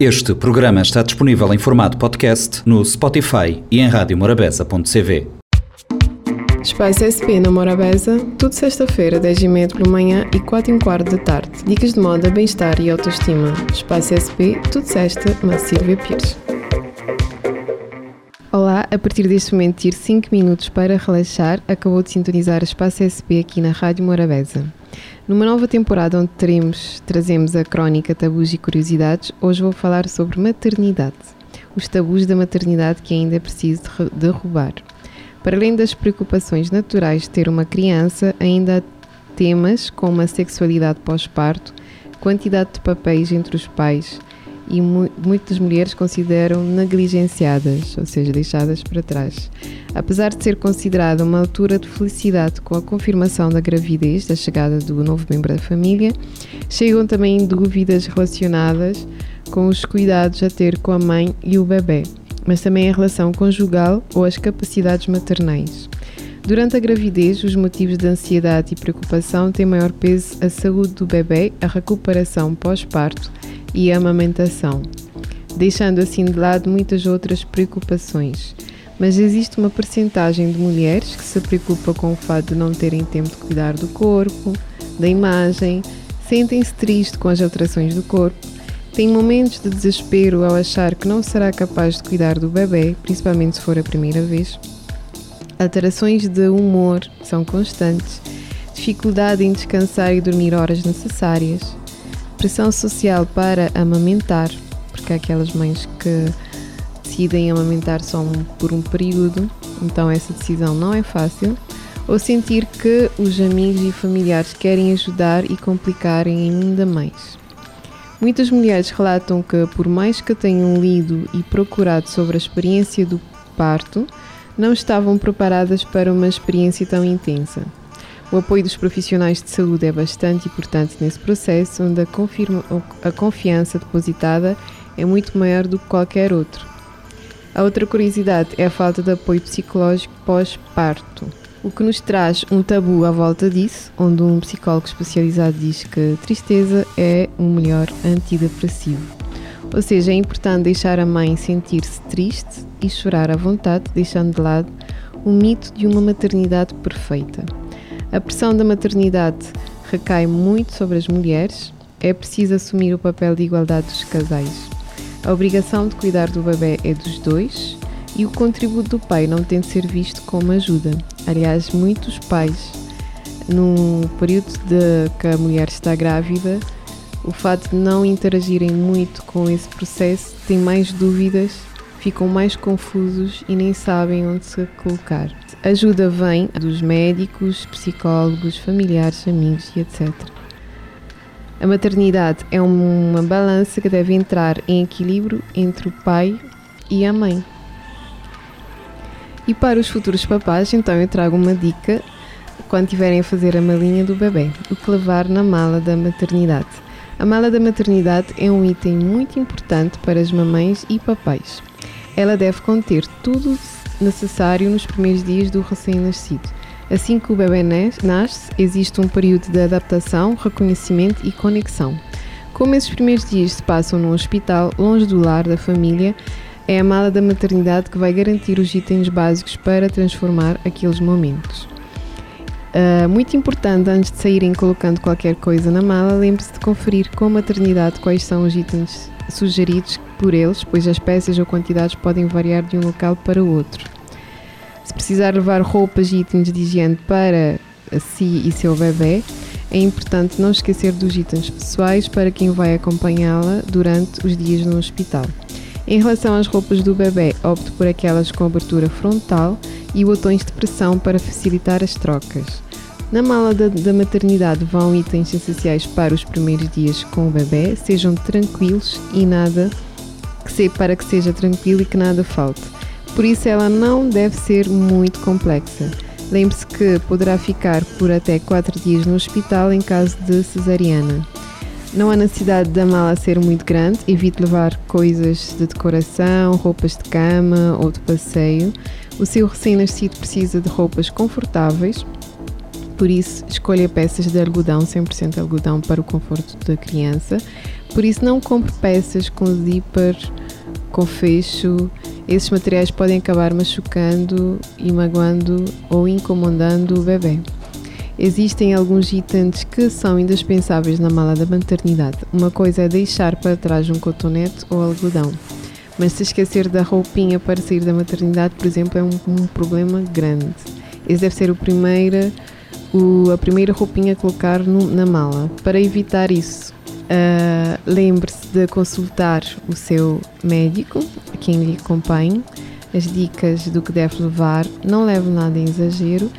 Este programa está disponível em formato podcast no Spotify e em radiomorabeza.cv. Espaço SP na Morabeza, tudo sexta-feira, 10h30 pela manhã e 4 h quarto da tarde. Dicas de moda, bem-estar e autoestima. Espaço SP, tudo sexta, na Silvia Pires. Olá, a partir deste momento, tire 5 minutos para relaxar. Acabou de sintonizar Espaço SP aqui na Rádio Morabeza. Numa nova temporada onde teremos, trazemos a crónica Tabus e Curiosidades, hoje vou falar sobre maternidade. Os tabus da maternidade que ainda é preciso derrubar. Para além das preocupações naturais de ter uma criança, ainda há temas como a sexualidade pós-parto, quantidade de papéis entre os pais, e mu muitas mulheres consideram negligenciadas, ou seja, deixadas para trás. Apesar de ser considerada uma altura de felicidade com a confirmação da gravidez, da chegada do novo membro da família, chegam também dúvidas relacionadas com os cuidados a ter com a mãe e o bebê, mas também a relação conjugal ou as capacidades maternais. Durante a gravidez, os motivos de ansiedade e preocupação têm maior peso a saúde do bebê, a recuperação pós-parto e amamentação, deixando assim de lado muitas outras preocupações. Mas existe uma percentagem de mulheres que se preocupa com o fato de não terem tempo de cuidar do corpo, da imagem, sentem-se tristes com as alterações do corpo, têm momentos de desespero ao achar que não será capaz de cuidar do bebê, principalmente se for a primeira vez. Alterações de humor são constantes, dificuldade em descansar e dormir horas necessárias, pressão social para amamentar, porque há aquelas mães que decidem amamentar só um, por um período, então essa decisão não é fácil, ou sentir que os amigos e familiares querem ajudar e complicarem ainda mais. Muitas mulheres relatam que, por mais que tenham lido e procurado sobre a experiência do parto, não estavam preparadas para uma experiência tão intensa. O apoio dos profissionais de saúde é bastante importante nesse processo, onde a, confirma, a confiança depositada é muito maior do que qualquer outro. A outra curiosidade é a falta de apoio psicológico pós-parto, o que nos traz um tabu à volta disso, onde um psicólogo especializado diz que tristeza é o melhor antidepressivo. Ou seja, é importante deixar a mãe sentir-se triste e chorar à vontade, deixando de lado o mito de uma maternidade perfeita. A pressão da maternidade recai muito sobre as mulheres, é preciso assumir o papel de igualdade dos casais. A obrigação de cuidar do bebê é dos dois e o contributo do pai não tem de ser visto como ajuda. Aliás, muitos pais, no período de que a mulher está grávida, o fato de não interagirem muito com esse processo, têm mais dúvidas, ficam mais confusos e nem sabem onde se colocar. Ajuda vem dos médicos, psicólogos, familiares, amigos e etc. A maternidade é uma balança que deve entrar em equilíbrio entre o pai e a mãe. E para os futuros papás, então eu trago uma dica quando tiverem a fazer a malinha do bebê, o que levar na mala da maternidade. A mala da maternidade é um item muito importante para as mamães e papais. Ela deve conter tudo necessário nos primeiros dias do recém-nascido. Assim que o bebê nasce, existe um período de adaptação, reconhecimento e conexão. Como esses primeiros dias se passam num hospital, longe do lar da família, é a mala da maternidade que vai garantir os itens básicos para transformar aqueles momentos. Uh, muito importante, antes de saírem colocando qualquer coisa na mala, lembre-se de conferir com a maternidade quais são os itens sugeridos por eles, pois as peças ou quantidades podem variar de um local para outro. Se precisar levar roupas e itens de higiene para si e seu bebê, é importante não esquecer dos itens pessoais para quem vai acompanhá-la durante os dias no hospital. Em relação às roupas do bebê, opte por aquelas com abertura frontal e botões de pressão para facilitar as trocas. Na mala da, da, maternidade vão itens essenciais para os primeiros dias com o bebê, sejam tranquilos e nada que se, para que seja tranquilo e que nada falte. Por isso ela não deve ser muito complexa. Lembre-se que poderá ficar por até 4 dias no hospital em caso de cesariana. Não há necessidade da mala ser muito grande, evite levar coisas de decoração, roupas de cama ou de passeio. O seu recém-nascido precisa de roupas confortáveis, por isso escolha peças de algodão, 100% algodão para o conforto da criança, Por isso, não compre peças com zíper, com fecho. Esses materiais podem acabar machucando e magoando ou incomodando o bebê. Existem alguns itens que são indispensáveis na mala da maternidade. Uma coisa é deixar para trás um cotonete ou algodão. Mas se esquecer da roupinha para sair da maternidade, por exemplo, é um, um problema grande. Esse deve ser o primeiro, o, a primeira roupinha a colocar no, na mala. Para evitar isso, uh, lembre-se de consultar o seu médico, quem lhe acompanhe, as dicas do que deve levar, não leve nada em exagero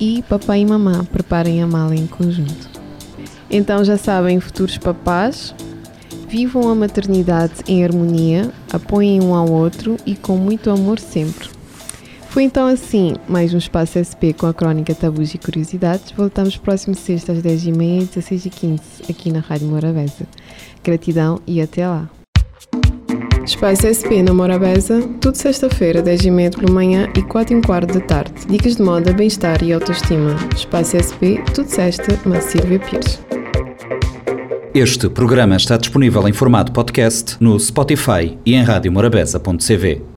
e papai e mamã preparem a mala em conjunto. Então já sabem, futuros papás, vivam a maternidade em harmonia, apoiem um ao outro e com muito amor sempre. Foi então assim, mais um Espaço SP com a crónica Tabus e Curiosidades. Voltamos próximo sexta às 10h30 e 16h15 aqui na Rádio Morabeza. Gratidão e até lá! Espaço SP na Morabeza, tudo sexta-feira, 10h30 pela manhã e 4 h quarto da tarde. Dicas de moda, bem-estar e autoestima. Espaço SP, tudo sexta, na Silvia Pires. Este programa está disponível em formato podcast no Spotify e em radiomorabeza.cv.